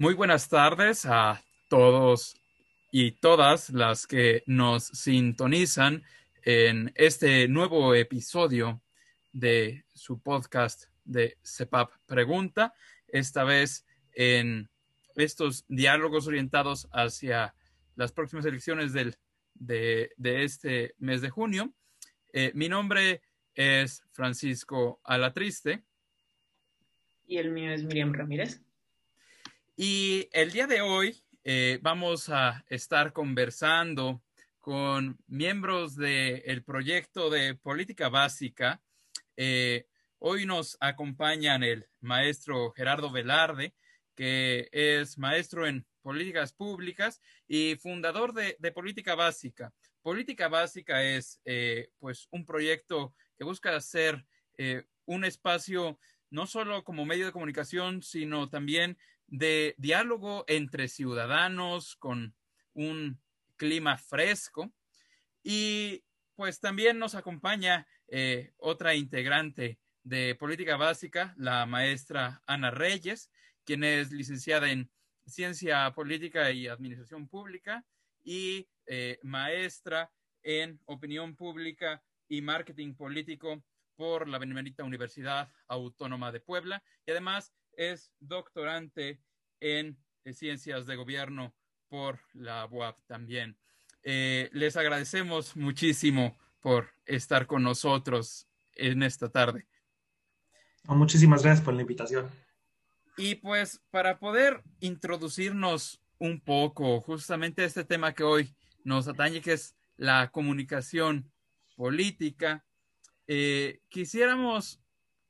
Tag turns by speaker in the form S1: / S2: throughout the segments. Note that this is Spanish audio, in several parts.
S1: Muy buenas tardes a todos y todas las que nos sintonizan en este nuevo episodio de su podcast de CEPAP Pregunta, esta vez en estos diálogos orientados hacia las próximas elecciones del, de, este mes de junio. Eh, mi nombre es Francisco Alatriste.
S2: Y el mío es Miriam Ramírez.
S1: Y el día de hoy eh, vamos a estar conversando con miembros del proyecto de política básica. Eh, hoy nos acompañan el maestro Gerardo Velarde, que es maestro en políticas públicas y fundador de, Política Básica. Política Básica es eh, pues un proyecto que busca hacer un espacio no solo como medio de comunicación, sino también de diálogo entre ciudadanos con un clima fresco. Y pues también nos acompaña eh, otra integrante de política básica, la maestra Ana Reyes, quien es licenciada en Ciencia Política y Administración Pública y eh, maestra en Opinión Pública y Marketing Político por la Benemérita Universidad Autónoma de Puebla y además es doctorante en Ciencias de Gobierno por la UAP también. Eh, les agradecemos muchísimo por estar con nosotros en esta tarde.
S3: Muchísimas gracias por la invitación.
S1: Y pues para poder introducirnos un poco justamente a este tema que hoy nos atañe, que es la comunicación política, eh, quisiéramos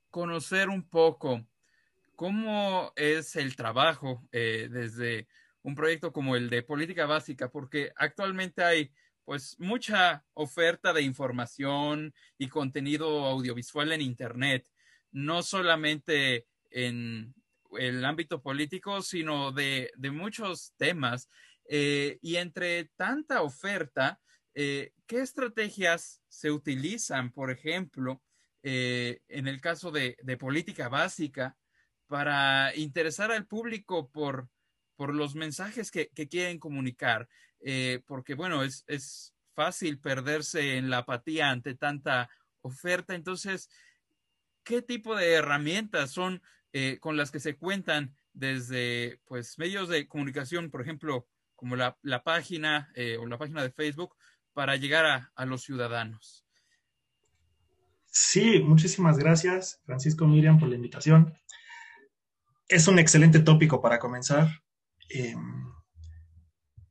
S1: conocer un poco cómo es el trabajo eh, desde un proyecto como el de política básica, porque actualmente hay pues mucha oferta de información y contenido audiovisual en Internet, no solamente en el ámbito político, sino de, muchos temas. Eh, y entre tanta oferta, eh, ¿qué estrategias se utilizan, por ejemplo, eh, en el caso de, política básica, para interesar al público por, por los mensajes que, quieren comunicar? Eh, porque, bueno, es, es fácil perderse en la apatía ante tanta oferta. Entonces, ¿qué tipo de herramientas son con las que se cuentan desde pues, medios de comunicación, por ejemplo, como la, la página o la página de Facebook, para llegar a, los ciudadanos.
S3: Sí, muchísimas gracias, Francisco Miriam, por la invitación. Es un excelente tópico para comenzar. Em,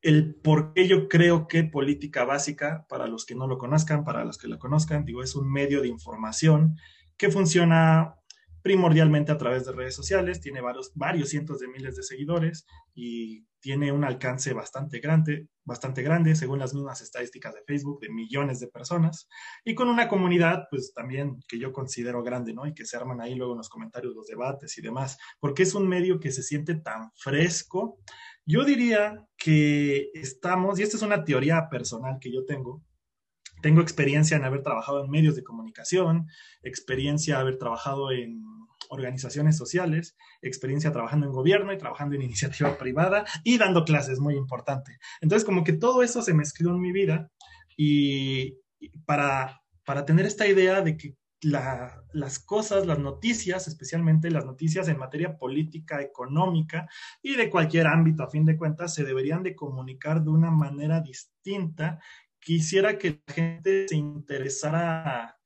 S3: el por qué yo creo que política básica, para los que no lo conozcan, para los que lo conozcan, digo, es un medio de información que funciona primordialmente a través de redes sociales, tiene varios, cientos de miles de seguidores y tiene un alcance bastante grande, bastante grande, según las mismas estadísticas de Facebook, de millones de personas, y con una comunidad, pues también que yo considero grande, ¿no? Y que se arman ahí luego en los comentarios los debates y demás, porque es un medio que se siente tan fresco. Yo diría que estamos, y esta es una teoría personal que yo tengo, tengo experiencia en haber trabajado en medios de comunicación, experiencia en haber trabajado en organizaciones sociales, experiencia trabajando en gobierno y trabajando en iniciativa privada y dando clases, muy importante. Entonces, como que todo eso se mezcló en mi vida y para, para tener esta idea de que las cosas, las noticias, especialmente las noticias en materia política, económica y de cualquier ámbito, a fin de cuentas, se deberían de comunicar de una manera distinta. Quisiera que la gente se interesara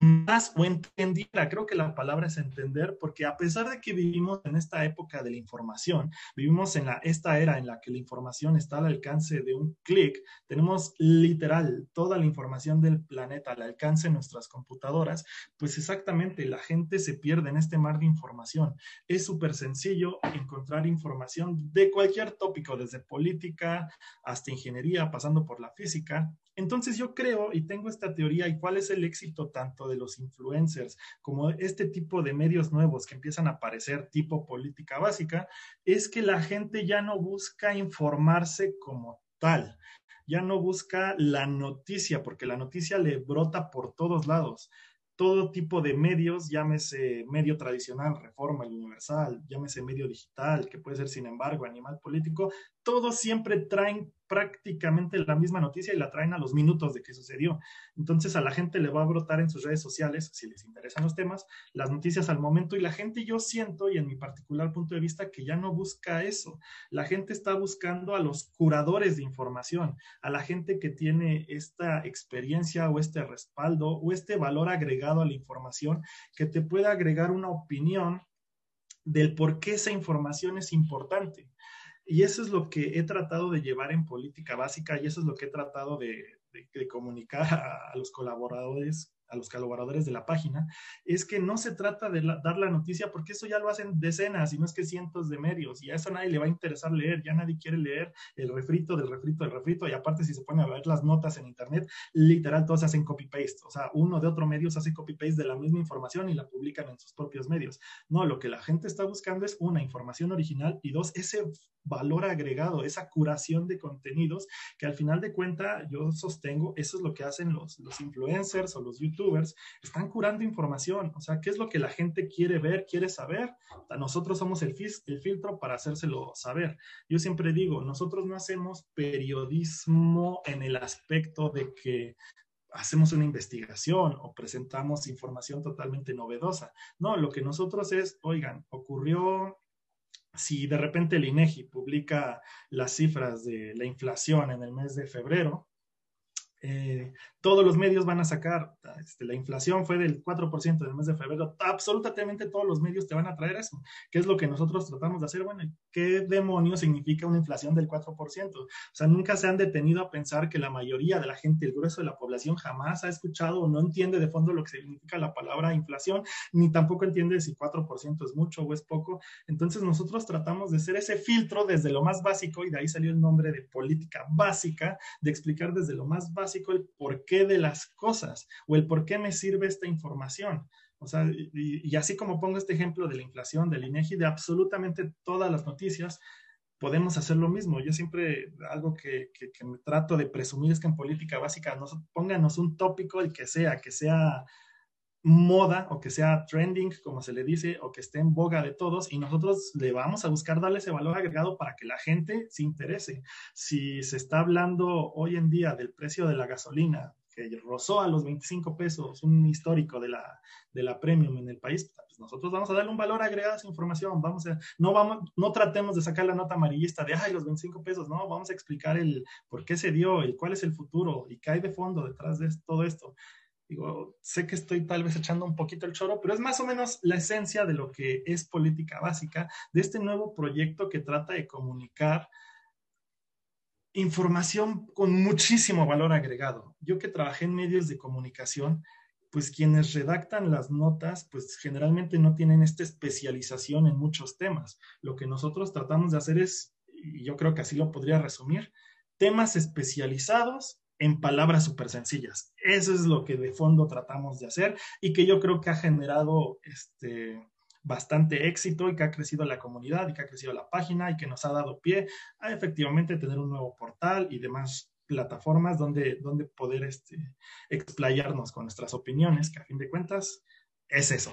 S3: más o entendiera, creo que la palabra es entender, porque a pesar de que vivimos en esta época de la información, vivimos en la, esta era en la que la información está al alcance de un clic, tenemos literal toda la información del planeta al alcance de nuestras computadoras, pues exactamente la gente se pierde en este mar de información. Es súper sencillo encontrar información de cualquier tópico, desde política hasta ingeniería, pasando por la física, entonces yo creo y tengo esta teoría y cuál es el éxito tanto de los influencers como este tipo de medios nuevos que empiezan a aparecer tipo política básica, es que la gente ya no busca informarse como tal, ya no busca la noticia, porque la noticia le brota por todos lados. todo tipo de medios, llámese medio tradicional, Reforma, el Universal, llámese medio digital, que puede ser, sin embargo, animal político, todos siempre traen prácticamente la misma noticia y la traen a los minutos de que sucedió. Entonces a la gente le va a brotar en sus redes sociales, si les interesan los temas, las noticias al momento y la gente yo siento, y en mi particular punto de vista, que ya no busca eso. La gente está buscando a los curadores de información, a la gente que tiene esta experiencia o este respaldo o este valor agregado a la información que te pueda agregar una opinión del por qué esa información es importante. Y eso es lo que he tratado de llevar en política básica y eso es lo que he tratado de, comunicar a, los colaboradores a los colaboradores de la página, es que no se trata de dar la noticia porque eso ya lo hacen decenas y no es que cientos de medios y a eso nadie le va a interesar leer, ya nadie quiere leer el refrito del refrito del refrito y aparte si se pone a ver las notas en internet, literal todos hacen copy-paste, o sea, uno de otro medio se hace copy-paste de la misma información y la publican en sus propios medios. No, lo que la gente está buscando es una información original y dos, ese valor agregado, esa curación de contenidos que al final de cuenta yo sostengo, eso es lo que hacen los, los influencers o los youtubers, están curando información, o sea, ¿qué es lo que la gente quiere ver, quiere saber? Nosotros somos el, el filtro para hacérselo saber. Yo siempre digo, nosotros no hacemos periodismo en el aspecto de que hacemos una investigación o presentamos información totalmente novedosa. No, lo que nosotros es, oigan, ocurrió si de repente el INEGI publica las cifras de la inflación en el mes de febrero, eh, todos los medios van a sacar, este, la inflación fue del 4% del mes de febrero, absolutamente todos los medios te van a traer eso. ¿Qué es lo que nosotros tratamos de hacer? Bueno, ¿qué demonios significa una inflación del 4%? O sea, nunca se han detenido a pensar que la mayoría de la gente, el grueso de la población, jamás ha escuchado o no entiende de fondo lo que significa la palabra inflación, ni tampoco entiende si 4% es mucho o es poco. Entonces nosotros tratamos de ser ese filtro desde lo más básico, y de ahí salió el nombre de política básica, de explicar desde lo más básico el por qué de las cosas o el por qué me sirve esta información. O sea, y, así como pongo este ejemplo de la inflación, del INEGI, de absolutamente todas las noticias, podemos hacer lo mismo. Yo siempre, algo que, que, me trato de presumir es que en política básica, nos, pónganos un tópico, el que sea, que sea moda o que sea trending, como se le dice, o que esté en boga de todos, y nosotros le vamos a buscar darle ese valor agregado para que la gente se interese. Si se está hablando hoy en día del precio de la gasolina, que rozó a los 25 pesos, un histórico de la, de la premium en el país, pues nosotros vamos a darle un valor agregado a esa información, vamos a, no vamos, no tratemos de sacar la nota amarillista de, ay, los 25 pesos, no, vamos a explicar el por qué se dio, el cuál es el futuro y qué hay de fondo detrás de todo esto. Digo, sé que estoy tal vez echando un poquito el choro, pero es más o menos la esencia de lo que es política básica, de este nuevo proyecto que trata de comunicar información con muchísimo valor agregado. Yo que trabajé en medios de comunicación, pues quienes redactan las notas, pues generalmente no tienen esta especialización en muchos temas. Lo que nosotros tratamos de hacer es, y yo creo que así lo podría resumir, temas especializados en palabras súper sencillas. Eso es lo que de fondo tratamos de hacer y que yo creo que ha generado este, bastante éxito y que ha crecido la comunidad y que ha crecido la página y que nos ha dado pie a efectivamente tener un nuevo portal y demás plataformas donde, donde poder este, explayarnos con nuestras opiniones, que a fin de cuentas es eso.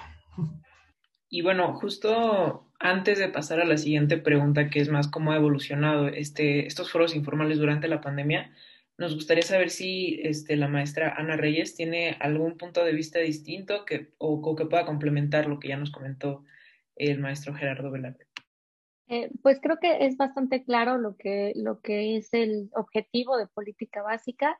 S2: Y bueno, justo antes de pasar a la siguiente pregunta, que es más cómo ha evolucionado este, estos foros informales durante la pandemia, nos gustaría saber si este, la maestra Ana Reyes tiene algún punto de vista distinto que, o, que pueda complementar lo que ya nos comentó el maestro Gerardo Velarde.
S4: Eh, pues creo que es bastante claro lo que, lo que es el objetivo de política básica.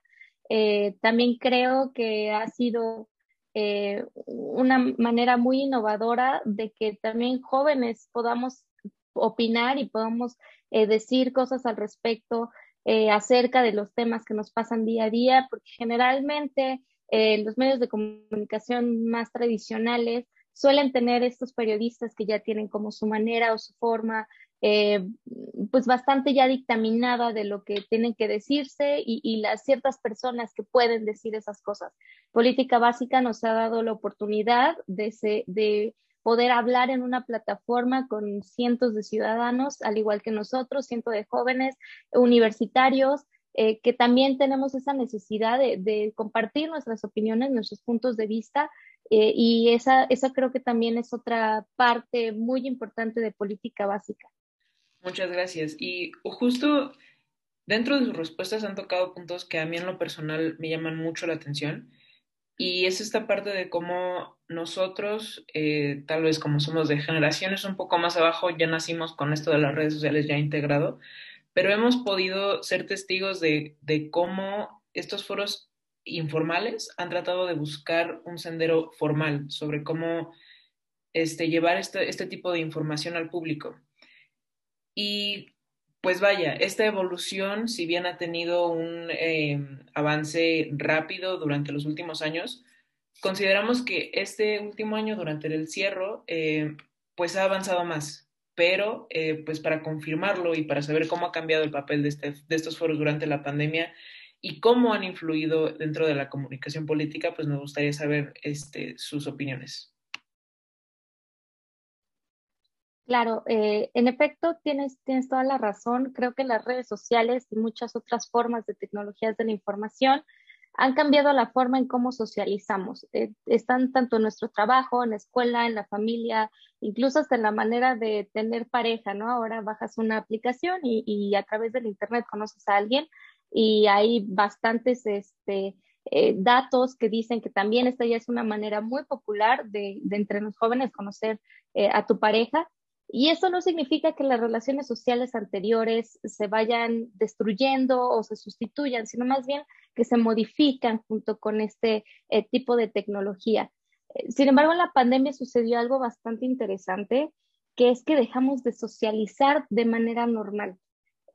S4: Eh, también creo que ha sido eh, una manera muy innovadora de que también jóvenes podamos opinar y podamos decir cosas al respecto eh, acerca de los temas que nos pasan día a día, porque generalmente eh, los medios de comunicación más tradicionales suelen tener estos periodistas que ya tienen como su manera o su forma, eh, pues bastante ya dictaminada de lo que tienen que decirse y, las ciertas personas que pueden decir esas cosas. Política Básica nos ha dado la oportunidad de, de poder hablar en una plataforma con cientos de ciudadanos, al igual que nosotros, cientos de jóvenes universitarios, eh, que también tenemos esa necesidad de, compartir nuestras opiniones, nuestros puntos de vista Eh, y esa, esa creo que también es otra parte muy importante de política básica.
S2: Muchas gracias. Y justo dentro de sus respuestas han tocado puntos que a mí en lo personal me llaman mucho la atención. Y es esta parte de cómo nosotros, eh, tal vez como somos de generaciones un poco más abajo, ya nacimos con esto de las redes sociales ya integrado, pero hemos podido ser testigos de, de cómo estos foros informales han tratado de buscar un sendero formal sobre cómo este, llevar este, este tipo de información al público. Y pues vaya, esta evolución, si bien ha tenido un eh, avance rápido durante los últimos años, consideramos que este último año, durante el cierre, eh, pues ha avanzado más. Pero, eh, pues para confirmarlo y para saber cómo ha cambiado el papel de, este, de estos foros durante la pandemia, y cómo han influido dentro de la comunicación política, pues me gustaría saber este, sus opiniones.
S4: Claro, eh, en efecto, tienes, tienes toda la razón. Creo que las redes sociales y muchas otras formas de tecnologías de la información han cambiado la forma en cómo socializamos. Eh, están tanto en nuestro trabajo, en la escuela, en la familia, incluso hasta en la manera de tener pareja, ¿no? Ahora bajas una aplicación y, y a través del Internet conoces a alguien y hay bastantes este, eh, datos que dicen que también esta ya es una manera muy popular de, entre los jóvenes conocer eh, a tu pareja. Y eso no significa que las relaciones sociales anteriores se vayan destruyendo o se sustituyan, sino más bien que se modifican junto con este eh, tipo de tecnología. Sin embargo, en la pandemia sucedió algo bastante interesante, que es que dejamos de socializar de manera normal.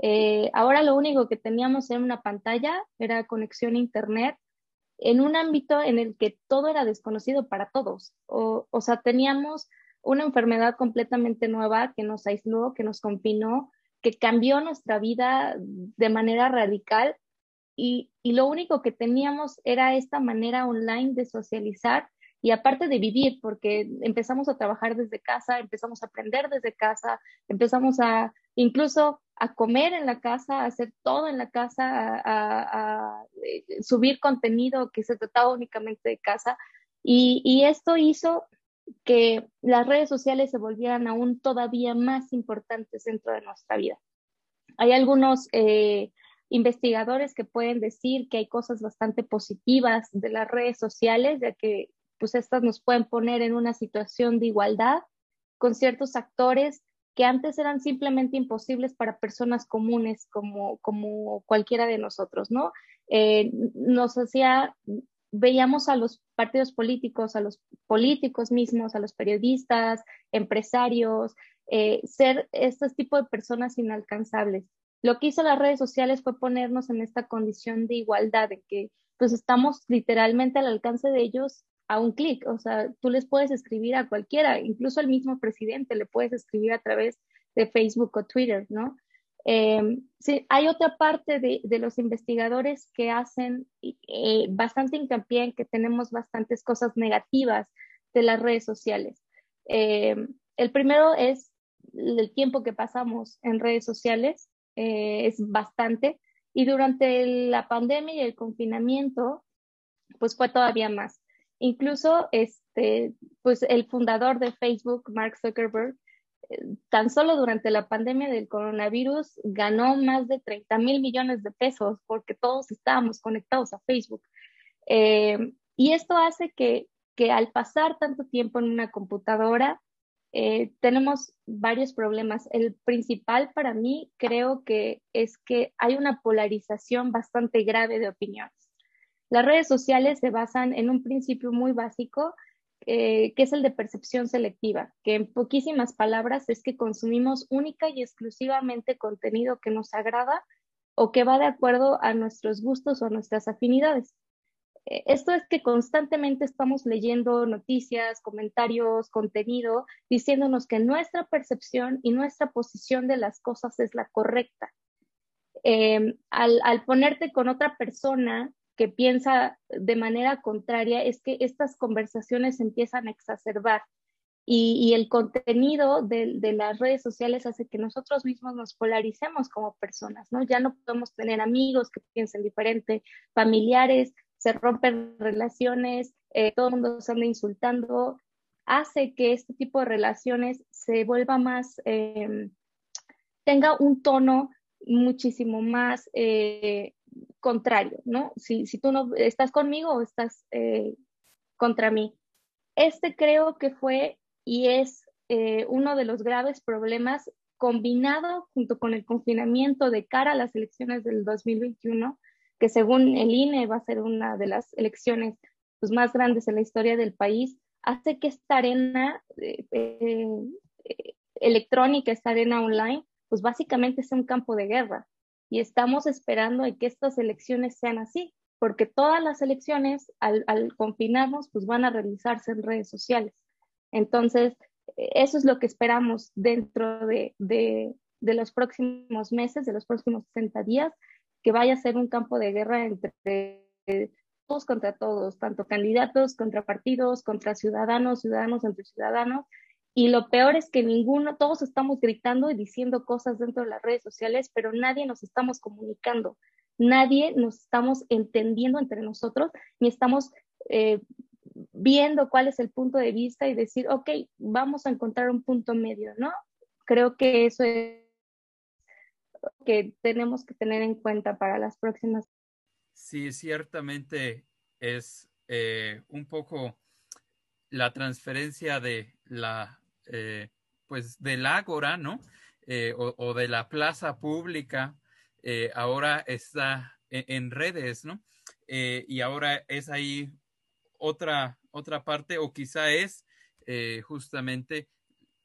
S4: Eh, ahora lo único que teníamos en una pantalla, era conexión a Internet, en un ámbito en el que todo era desconocido para todos. O, o sea, teníamos una enfermedad completamente nueva que nos aisló, que nos confinó, que cambió nuestra vida de manera radical y, lo único que teníamos era esta manera online de socializar y aparte de vivir, porque empezamos a trabajar desde casa, empezamos a aprender desde casa, empezamos a incluso a comer en la casa, a hacer todo en la casa, a, eh, subir contenido que se trataba únicamente de casa. Y, esto hizo que las redes sociales se volvieran aún todavía más importantes dentro de nuestra vida. Hay algunos eh, investigadores que pueden decir que hay cosas bastante positivas de las redes sociales, ya que pues estas nos pueden poner en una situación de igualdad con ciertos actores que antes eran simplemente imposibles para personas comunes como, como cualquiera de nosotros, ¿no? Eh, nos hacía, veíamos a los partidos políticos, a los políticos mismos, a los periodistas, empresarios, eh, ser este tipo de personas inalcanzables. Lo que hizo las redes sociales fue ponernos en esta condición de igualdad, de que pues estamos literalmente al alcance de ellos a un clic, o sea, tú les puedes escribir a cualquiera, incluso al mismo presidente le puedes escribir a través de Facebook o Twitter, ¿no? Em, sí, hay otra parte de, de los investigadores que hacen eh, bastante hincapié en que tenemos bastantes cosas negativas de las redes sociales. Em, el primero es el tiempo que pasamos en redes sociales, eh, es bastante, y durante la pandemia y el confinamiento, pues fue todavía más. Incluso este, pues el fundador de Facebook, Mark Zuckerberg, eh, tan solo durante la pandemia del coronavirus ganó más de 30 mil millones de pesos porque todos estábamos conectados a Facebook. Eh, y esto hace que, que, al pasar tanto tiempo en una computadora, eh, tenemos varios problemas. El principal para mí creo que es que hay una polarización bastante grave de opiniones. Las redes sociales se basan en un principio muy básico, eh, que es el de percepción selectiva, que en poquísimas palabras es que consumimos única y exclusivamente contenido que nos agrada o que va de acuerdo a nuestros gustos o a nuestras afinidades. Eh, esto es que constantemente estamos leyendo noticias, comentarios, contenido, diciéndonos que nuestra percepción y nuestra posición de las cosas es la correcta. Eh, al, al, ponerte con otra persona que piensa de manera contraria es que estas conversaciones empiezan a exacerbar y, el contenido de, de, las redes sociales hace que nosotros mismos nos polaricemos como personas, ¿no? Ya no podemos tener amigos que piensen diferente, familiares, se rompen relaciones, eh, todo el mundo se anda insultando, hace que este tipo de relaciones se vuelva más, em, tenga un tono muchísimo más eh, contrario, ¿no? Si, tú no estás conmigo o estás eh, contra mí. Este creo que fue y es eh, uno de los graves problemas combinado junto con el confinamiento de cara a las elecciones del 2021, que según el INE va a ser una de las elecciones pues, más grandes en la historia del país, hace que esta arena eh, electrónica, esta arena online, pues básicamente sea un campo de guerra. Y estamos esperando que estas elecciones sean así, porque todas las elecciones, al, confinarnos, pues van a realizarse en redes sociales. Entonces, eso es lo que esperamos dentro de, de, de los próximos meses, de los próximos 60 días, que vaya a ser un campo de guerra entre todos contra todos, tanto candidatos contra partidos, contra ciudadanos, ciudadanos entre ciudadanos. Y lo peor es que ninguno, todos estamos gritando y diciendo cosas dentro de las redes sociales, pero nadie nos estamos comunicando, nadie nos estamos entendiendo entre nosotros, ni estamos eh, viendo cuál es el punto de vista y decir, ok, vamos a encontrar un punto medio, ¿no? Creo que eso es que tenemos que tener en cuenta para las próximas
S1: Sí, ciertamente es eh, un poco la transferencia de la, eh, pues del ágora, ¿no? Eh, o, de la plaza pública, ahora está en, en redes, ¿no? y ahora es ahí otra, otra parte, o quizá es justamente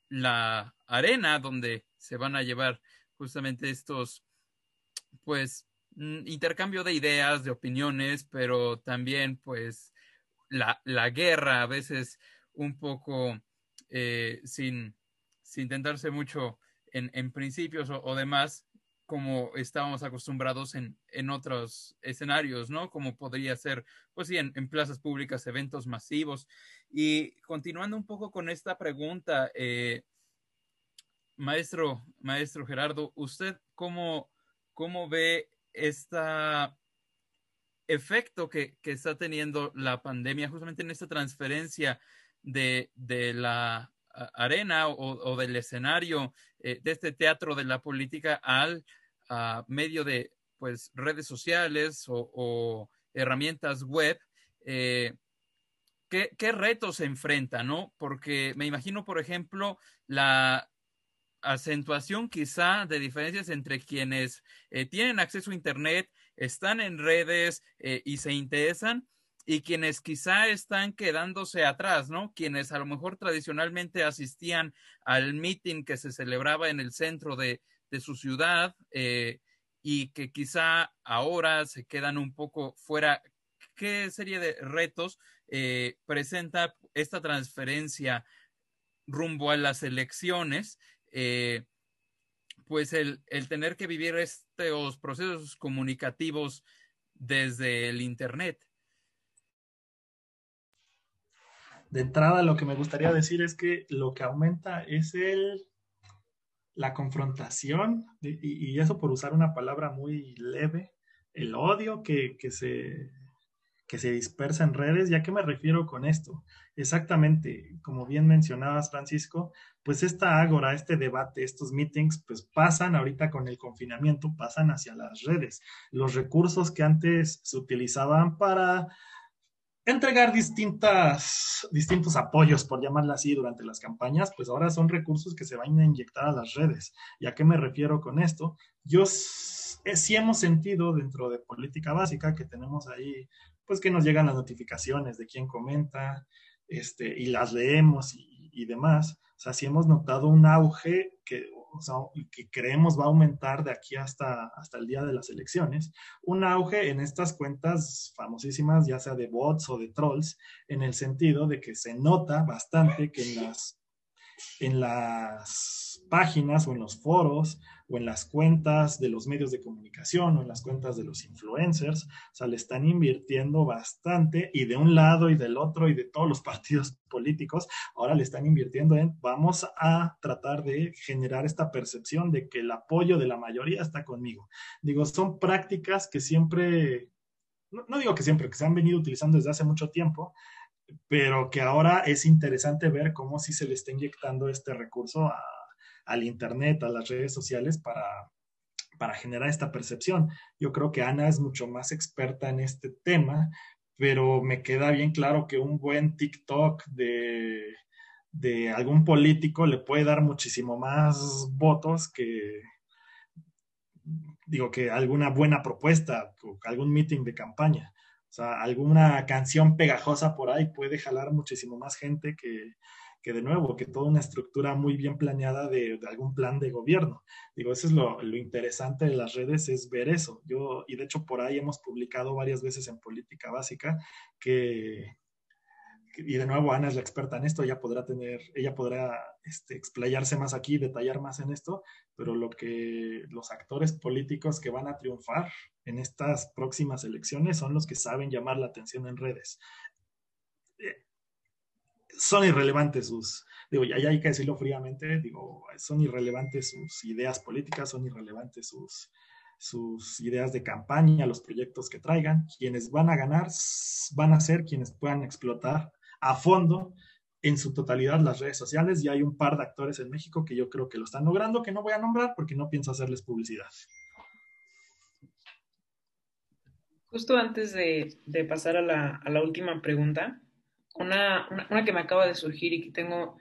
S1: la arena donde se van a llevar justamente estos, pues, Mm, intercambio de ideas, de opiniones, pero también pues la, la guerra a veces un poco eh, sin, sin tentarse mucho en, en principios o, demás, como estábamos acostumbrados en, en, otros escenarios, ¿no? Como podría ser, pues sí, en, en, plazas públicas, eventos masivos. Y continuando un poco con esta pregunta, eh, maestro, maestro Gerardo, ¿usted cómo, cómo ve este efecto que, está teniendo la pandemia justamente en esta transferencia de, la arena o, del escenario eh, de este teatro de la política al medio de pues redes sociales o, herramientas web. Eh, ¿qué, ¿Qué retos se enfrenta, no? Porque me imagino, por ejemplo, la, acentuación quizá de diferencias entre quienes eh, tienen acceso a Internet, están en redes y se interesan y quienes quizá están quedándose atrás, ¿no? Quienes a lo mejor tradicionalmente asistían al meeting que se celebraba en el centro de, su ciudad eh, y que quizá ahora se quedan un poco fuera. ¿Qué serie de retos presenta esta transferencia rumbo a las elecciones eh, pues el, tener que vivir estos procesos comunicativos desde el Internet.
S3: De entrada, lo que me gustaría decir es que lo que aumenta es el, la confrontación, y, eso por usar una palabra muy leve, el odio que, que se que se dispersa en redes. ¿Y a qué me refiero con esto? Exactamente, como bien mencionabas, Francisco, pues esta ágora, este debate, estos meetings, pues pasan ahorita con el confinamiento, pasan hacia las redes. Los recursos que antes se utilizaban para entregar distintas, distintos apoyos, por llamarla así, durante las campañas, pues ahora son recursos que se van a inyectar a las redes. ¿Y a qué me refiero con esto? Yo sí hemos sentido dentro de política básica que tenemos ahí pues que nos llegan las notificaciones de quién comenta, este, y las leemos y, demás. O sea, sí hemos notado un auge que, o sea, que creemos va a aumentar de aquí hasta, hasta el día de las elecciones, un auge en estas cuentas famosísimas, ya sea de bots o de trolls, en el sentido de que se nota bastante que en las, en las páginas o en los foros o en las cuentas de los medios de comunicación o en las cuentas de los influencers. O sea, le están invirtiendo bastante y de un lado y del otro y de todos los partidos políticos, ahora le están invirtiendo en, vamos a tratar de generar esta percepción de que el apoyo de la mayoría está conmigo. Digo, son prácticas que siempre no, digo que siempre, que se han venido utilizando desde hace mucho tiempo, pero que ahora es interesante ver cómo sí se le está inyectando este recurso al Internet, a las redes sociales para, para generar esta percepción. Yo creo que Ana es mucho más experta en este tema, pero me queda bien claro que un buen TikTok de, de algún político le puede dar muchísimo más votos que, digo, que alguna buena propuesta, o algún meeting de campaña. O sea, alguna canción pegajosa por ahí puede jalar muchísimo más gente que, que de nuevo, que toda una estructura muy bien planeada de, algún plan de gobierno. Digo, eso es lo, lo, interesante de las redes, es ver eso. Yo, y de hecho por ahí hemos publicado varias veces en Política Básica que, y de nuevo Ana es la experta en esto, ella podrá tener, ella podrá este, explayarse más aquí, detallar más en esto, pero lo que los actores políticos que van a triunfar en estas próximas elecciones son los que saben llamar la atención en redes. Son irrelevantes sus, digo, ya, hay que decirlo fríamente, digo, son irrelevantes sus ideas políticas, son irrelevantes sus, sus ideas de campaña, los proyectos que traigan. Quienes van a ganar van a ser quienes puedan explotar a fondo en su totalidad las redes sociales y hay un par de actores en México que yo creo que lo están logrando, que no voy a nombrar porque no pienso hacerles publicidad.
S2: Justo antes de, pasar a la, última pregunta, una, que me acaba de surgir y que tengo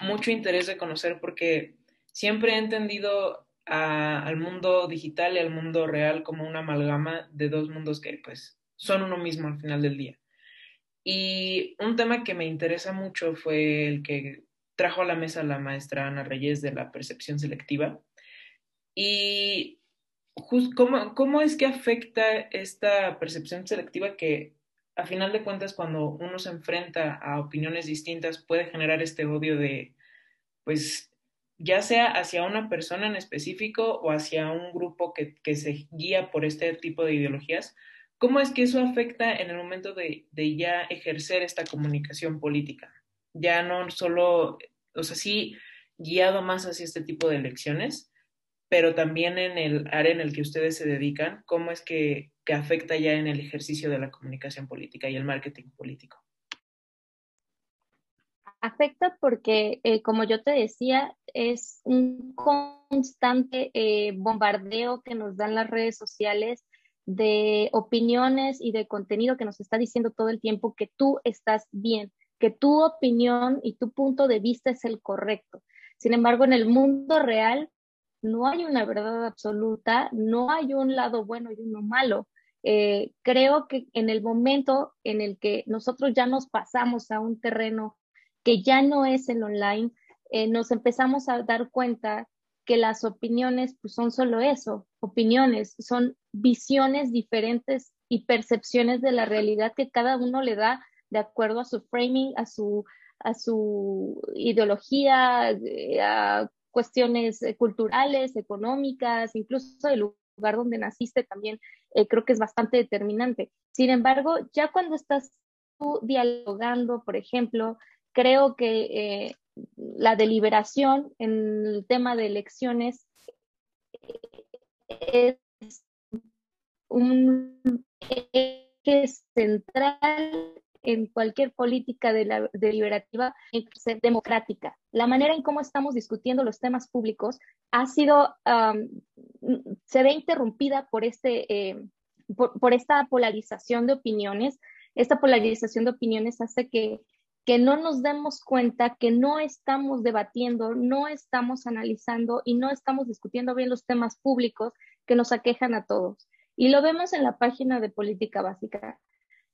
S2: mucho interés de conocer porque siempre he entendido al mundo digital y al mundo real como una amalgama de dos mundos que pues son uno mismo al final del día. Y un tema que me interesa mucho fue el que trajo a la mesa la maestra Ana Reyes de la percepción selectiva. Y ¿cómo, ¿cómo es que afecta esta percepción selectiva que a final de cuentas cuando uno se enfrenta a opiniones distintas puede generar este odio de, pues, ya sea hacia una persona en específico o hacia un grupo que, que se guía por este tipo de ideologías? ¿Cómo es que eso afecta en el momento de, ya ejercer esta comunicación política? Ya no solo, o sea, sí guiado más hacia este tipo de elecciones, pero también en el área en el que ustedes se dedican, ¿cómo es que, afecta ya en el ejercicio de la comunicación política y el marketing político?
S4: Afecta porque, eh, como yo te decía, es un constante eh, bombardeo que nos dan las redes sociales de opiniones y de contenido que nos está diciendo todo el tiempo que tú estás bien, que tu opinión y tu punto de vista es el correcto. Sin embargo, en el mundo real no hay una verdad absoluta, no hay un lado bueno y uno malo. Eh, creo que en el momento en el que nosotros ya nos pasamos a un terreno que ya no es el online, eh, nos empezamos a dar cuenta que las opiniones pues, son solo eso, opiniones, son visiones diferentes y percepciones de la realidad que cada uno le da de acuerdo a su framing, a su, a su ideología, eh, a cuestiones culturales, económicas, incluso el lugar donde naciste también eh, creo que es bastante determinante. Sin embargo, ya cuando estás tú dialogando, por ejemplo, creo que eh, la deliberación en el tema de elecciones es un eje central en cualquier política de la, deliberativa democrática. La manera en cómo estamos discutiendo los temas públicos ha sido, se ve interrumpida por, este, eh, por esta polarización de opiniones. Esta polarización de opiniones hace que que no nos demos cuenta que no estamos debatiendo, no estamos analizando y no estamos discutiendo bien los temas públicos que nos aquejan a todos. Y lo vemos en la página de política básica.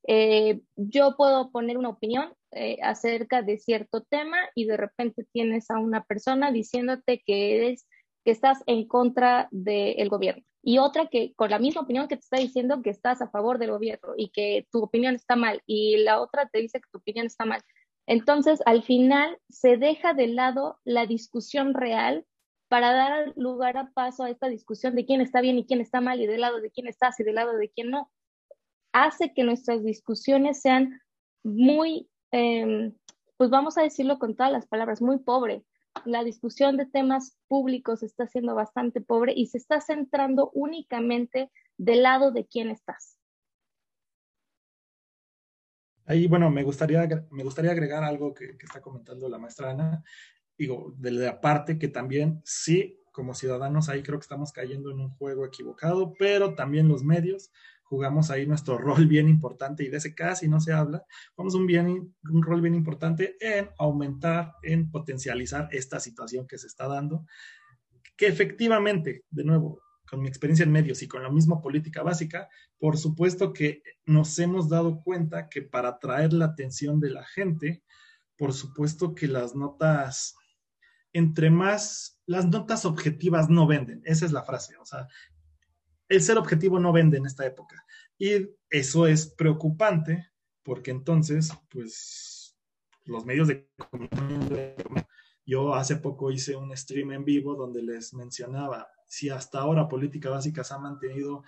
S4: Eh, yo puedo poner una opinión eh, acerca de cierto tema y de repente tienes a una persona diciéndote que eres que estás en contra del gobierno y otra que con la misma opinión que te está diciendo que estás a favor del gobierno y que tu opinión está mal y la otra te dice que tu opinión está mal. Entonces, al final se deja de lado la discusión real para dar lugar a paso a esta discusión de quién está bien y quién está mal y del lado de quién estás y del lado de quién no. Hace que nuestras discusiones sean muy, em, pues vamos a decirlo con todas las palabras, muy pobre. La discusión de temas públicos está siendo bastante pobre y se está centrando únicamente del lado de quién estás.
S3: Ahí, bueno, me gustaría, me gustaría agregar algo que, está comentando la maestra Ana, digo, de la parte que también sí, como ciudadanos ahí creo que estamos cayendo en un juego equivocado, pero también los medios jugamos ahí nuestro rol bien importante y de ese casi no se habla, jugamos un, bien, un rol bien importante en aumentar, en potencializar esta situación que se está dando, que efectivamente, de nuevo, con mi experiencia en medios y con la misma política básica, por supuesto que nos hemos dado cuenta que para atraer la atención de la gente, por supuesto que las notas, entre más, las notas objetivas no venden, esa es la frase, o sea, el ser objetivo no vende en esta época. Y eso es preocupante porque entonces, pues, los medios de comunicación, yo hace poco hice un stream en vivo donde les mencionaba, si hasta ahora Política Básica se ha mantenido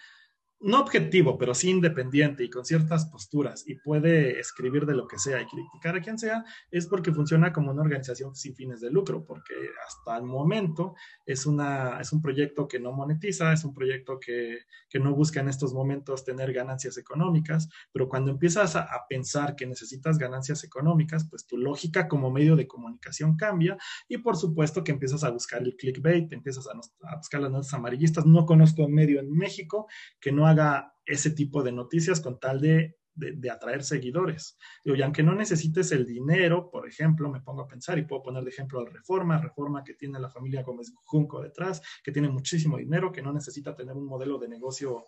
S3: no objetivo, pero sí independiente y con ciertas posturas y puede escribir de lo que sea y criticar a quien sea, es porque funciona como una organización sin fines de lucro, porque hasta el momento es, una, es un proyecto que no monetiza, es un proyecto que, que no busca en estos momentos tener ganancias económicas, pero cuando empiezas a, pensar que necesitas ganancias económicas, pues tu lógica como medio de comunicación cambia y por supuesto que empiezas a buscar el clickbait, empiezas a, a buscar las notas amarillistas. No conozco un medio en México que no haga ese tipo de noticias con tal de, de, atraer seguidores. y aunque no necesites el dinero, por ejemplo, me pongo a pensar y puedo poner de ejemplo a Reforma, Reforma que tiene la familia Gómez Junco detrás, que tiene muchísimo dinero, que no necesita tener un modelo de negocio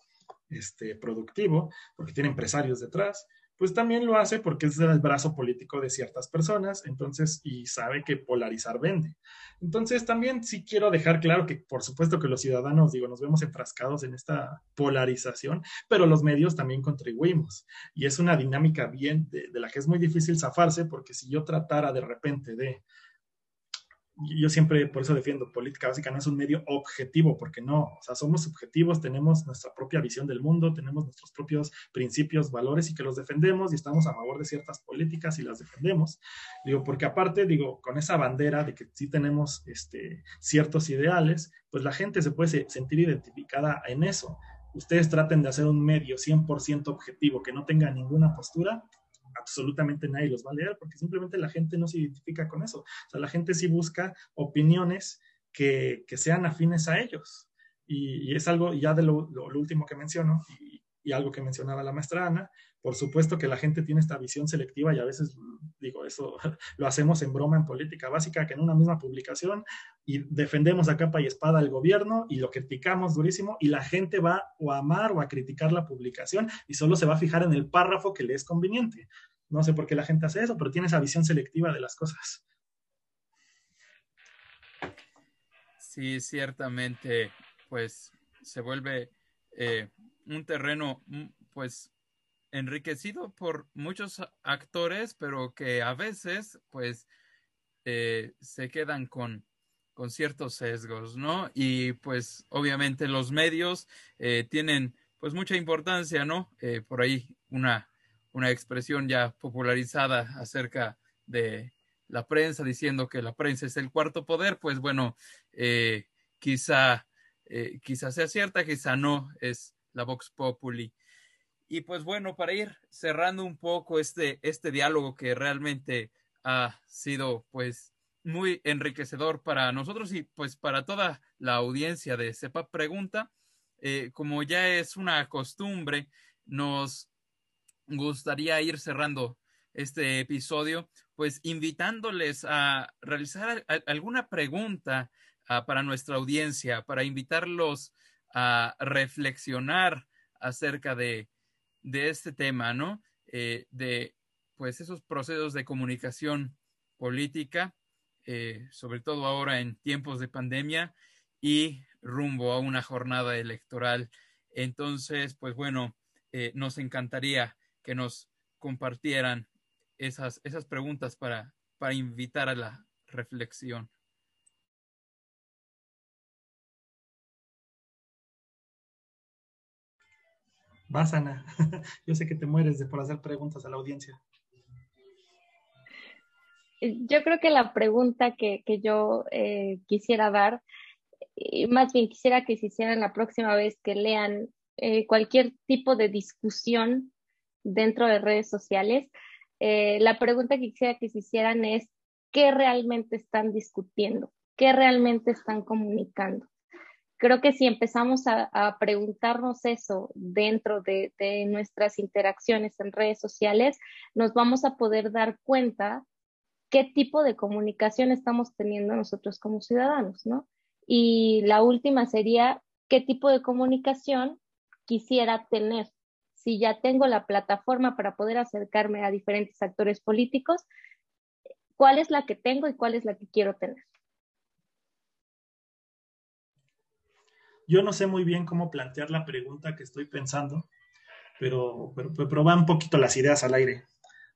S3: este, productivo, porque tiene empresarios detrás, pues también lo hace porque es el brazo político de ciertas personas, entonces, y sabe que polarizar vende. Entonces, también sí quiero dejar claro que, por supuesto, que los ciudadanos, digo, nos vemos enfrascados en esta polarización, pero los medios también contribuimos. Y es una dinámica bien de, la que es muy difícil zafarse, porque si yo tratara de repente de yo siempre por eso defiendo política básica, no es un medio objetivo, porque no, o sea, somos subjetivos, tenemos nuestra propia visión del mundo, tenemos nuestros propios principios, valores y que los defendemos y estamos a favor de ciertas políticas y las defendemos. Digo, porque aparte, digo, con esa bandera de que sí tenemos este, ciertos ideales, pues la gente se puede sentir identificada en eso. Ustedes traten de hacer un medio 100% objetivo que no tenga ninguna postura absolutamente nadie los va a leer porque simplemente la gente no se identifica con eso. O sea, la gente sí busca opiniones que, que sean afines a ellos. Y, es algo ya de lo, último que menciono y, y, algo que mencionaba la maestra Ana. Por supuesto que la gente tiene esta visión selectiva y a veces, digo, eso lo hacemos en broma en política básica, que en una misma publicación y defendemos a capa y espada al gobierno y lo criticamos durísimo y la gente va o a amar o a criticar la publicación y solo se va a fijar en el párrafo que le es conveniente. No sé por qué la gente hace eso, pero tiene esa visión selectiva de las cosas.
S1: Sí, ciertamente, pues se vuelve eh, un terreno, mm, pues enriquecido por muchos actores, pero que a veces, pues, eh, se quedan con, con ciertos sesgos, ¿no? Y pues, obviamente, los medios eh, tienen, pues, mucha importancia, ¿no? por ahí una una expresión ya popularizada acerca de la prensa, diciendo que la prensa es el cuarto poder, pues bueno, eh, quizá, eh, quizá sea cierta, quizá no, es la Vox Populi. Y pues bueno, para ir cerrando un poco este, este diálogo que realmente ha sido pues muy enriquecedor para nosotros y pues para toda la audiencia de Sepa Pregunta, eh, como ya es una costumbre, nos gustaría ir cerrando este episodio, pues invitándoles a realizar alguna pregunta ah, para nuestra audiencia, para invitarlos a reflexionar acerca de, este tema, ¿no? Eh, de pues esos procesos de comunicación política, eh, sobre todo ahora en tiempos de pandemia y rumbo a una jornada electoral. Entonces, pues bueno, eh, nos encantaría que nos compartieran esas, esas preguntas para, para invitar a la reflexión.
S3: Vas, Ana. Yo sé que te mueres de por hacer preguntas a la audiencia.
S4: Yo creo que la pregunta que, yo eh, quisiera dar, más bien quisiera que se hicieran la próxima vez que lean eh, cualquier tipo de discusión dentro de redes sociales, eh, la pregunta que quisiera que se hicieran es, ¿qué realmente están discutiendo? ¿Qué realmente están comunicando? Creo que si empezamos a, preguntarnos eso dentro de, de, nuestras interacciones en redes sociales, nos vamos a poder dar cuenta qué tipo de comunicación estamos teniendo nosotros como ciudadanos, ¿no? Y la última sería, ¿qué tipo de comunicación quisiera tener? Si ya tengo la plataforma para poder acercarme a diferentes actores políticos, ¿cuál es la que tengo y cuál es la que quiero tener?
S3: Yo no sé muy bien cómo plantear la pregunta que estoy pensando, pero, pero, pero van un poquito las ideas al aire.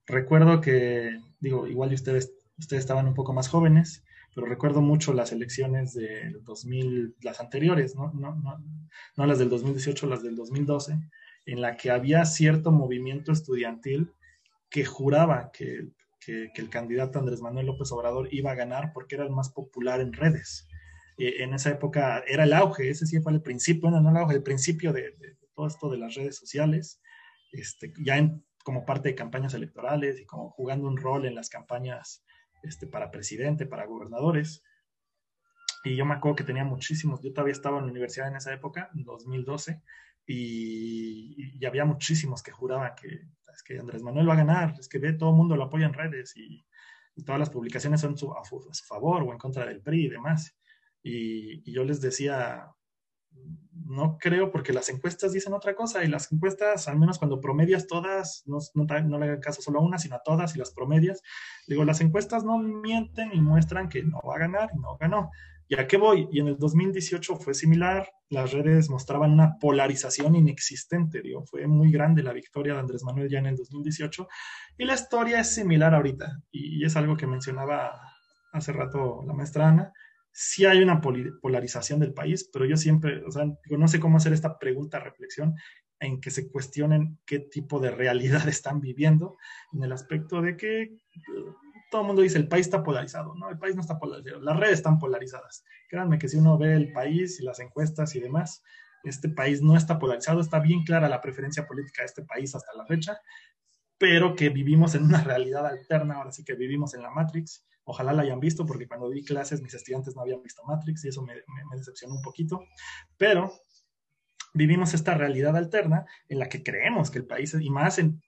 S3: Recuerdo que, digo, igual ustedes, ustedes estaban un poco más jóvenes, pero recuerdo mucho las elecciones del 2000, las anteriores, ¿no? No, no, no las del 2018, las del 2012, en la que había cierto movimiento estudiantil que juraba que, que, el candidato Andrés Manuel López Obrador iba a ganar porque era el más popular en redes. Eh, en esa época era el auge, ese sí fue el principio, no, no el auge, el principio de, de, todo esto de las redes sociales. Este, ya en como parte de campañas electorales y como jugando un rol en las campañas este, para presidente, para gobernadores. Y yo me acuerdo que tenía muchísimos, yo todavía estaba en la universidad en esa época, en 2012, y, y había muchísimos que juraban que, es que Andrés Manuel va a ganar, es que ve, todo el mundo lo apoya en redes y, todas las publicaciones son su, a, su, favor o en contra del PRI y demás. Y, yo les decía, no creo porque las encuestas dicen otra cosa y las encuestas, al menos cuando promedias todas, no, no, le hagan caso solo a una, sino a todas y las promedias, digo, las encuestas no mienten y muestran que no va a ganar y no ganó. ¿Y a qué voy? Y en el 2018 fue similar, las redes mostraban una polarización inexistente, digo, fue muy grande la victoria de Andrés Manuel ya en el 2018 y la historia es similar ahorita y, y es algo que mencionaba hace rato la maestra Ana, sí hay una polarización del país, pero yo siempre, o sea, no sé cómo hacer esta pregunta, reflexión, en que se cuestionen qué tipo de realidad están viviendo, en el aspecto de que eh, todo el mundo dice el país está polarizado, ¿no? El país no está polarizado, las redes están polarizadas. Créanme que si uno ve el país y las encuestas y demás, este país no está polarizado, está bien clara la preferencia política de este país hasta la fecha, pero que vivimos en una realidad alterna, ahora sí que vivimos en la Matrix, Ojalá la hayan visto porque cuando di clases mis estudiantes no habían visto Matrix y eso me, decepcionó un poquito. Pero vivimos esta realidad alterna en la que creemos que el país, y más en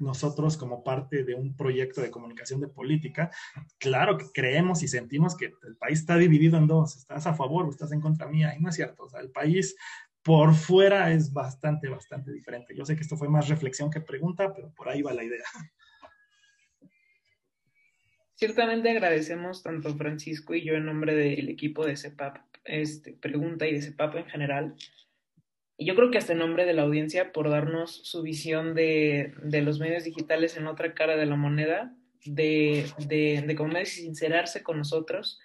S3: nosotros como parte de un proyecto de comunicación de política, claro que creemos y sentimos que el país está dividido en dos, estás a favor o estás en contra mía, y no es cierto, o sea, el país por fuera es bastante, bastante diferente. Yo sé que esto fue más reflexión que pregunta, pero por ahí va la idea.
S2: Ciertamente agradecemos tanto Francisco y yo en nombre del equipo de CEPAP este, Pregunta y de CEPAP en general. Y yo creo que hasta en nombre de la audiencia por darnos su visión de, de los medios digitales en otra cara de la moneda, de, de, de cómo sincerarse con nosotros.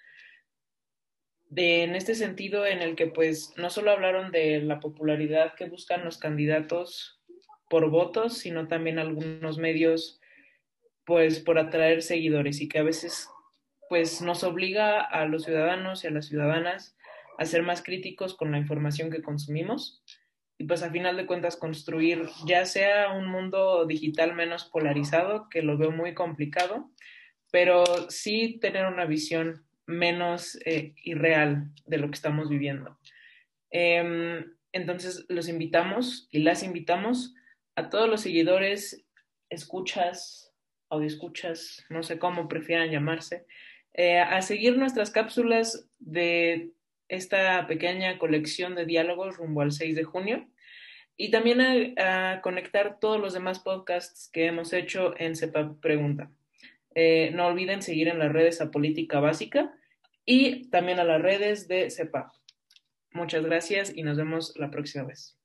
S2: De, en este sentido en el que pues no solo hablaron de la popularidad que buscan los candidatos por votos, sino también algunos medios pues por atraer seguidores y que a veces pues nos obliga a los ciudadanos y a las ciudadanas a ser más críticos con la información que consumimos y pues a final de cuentas construir ya sea un mundo digital menos polarizado, que lo veo muy complicado, pero sí tener una visión menos eh, irreal de lo que estamos viviendo. Eh, entonces los invitamos y las invitamos a todos los seguidores, escuchas, escuchas, no sé cómo prefieran llamarse, eh, a seguir nuestras cápsulas de esta pequeña colección de diálogos rumbo al 6 de junio y también a, conectar todos los demás podcasts que hemos hecho en CEPAP Pregunta. Eh, no olviden seguir en las redes a Política Básica y también a las redes de CEPAP. Muchas gracias y nos vemos la próxima vez.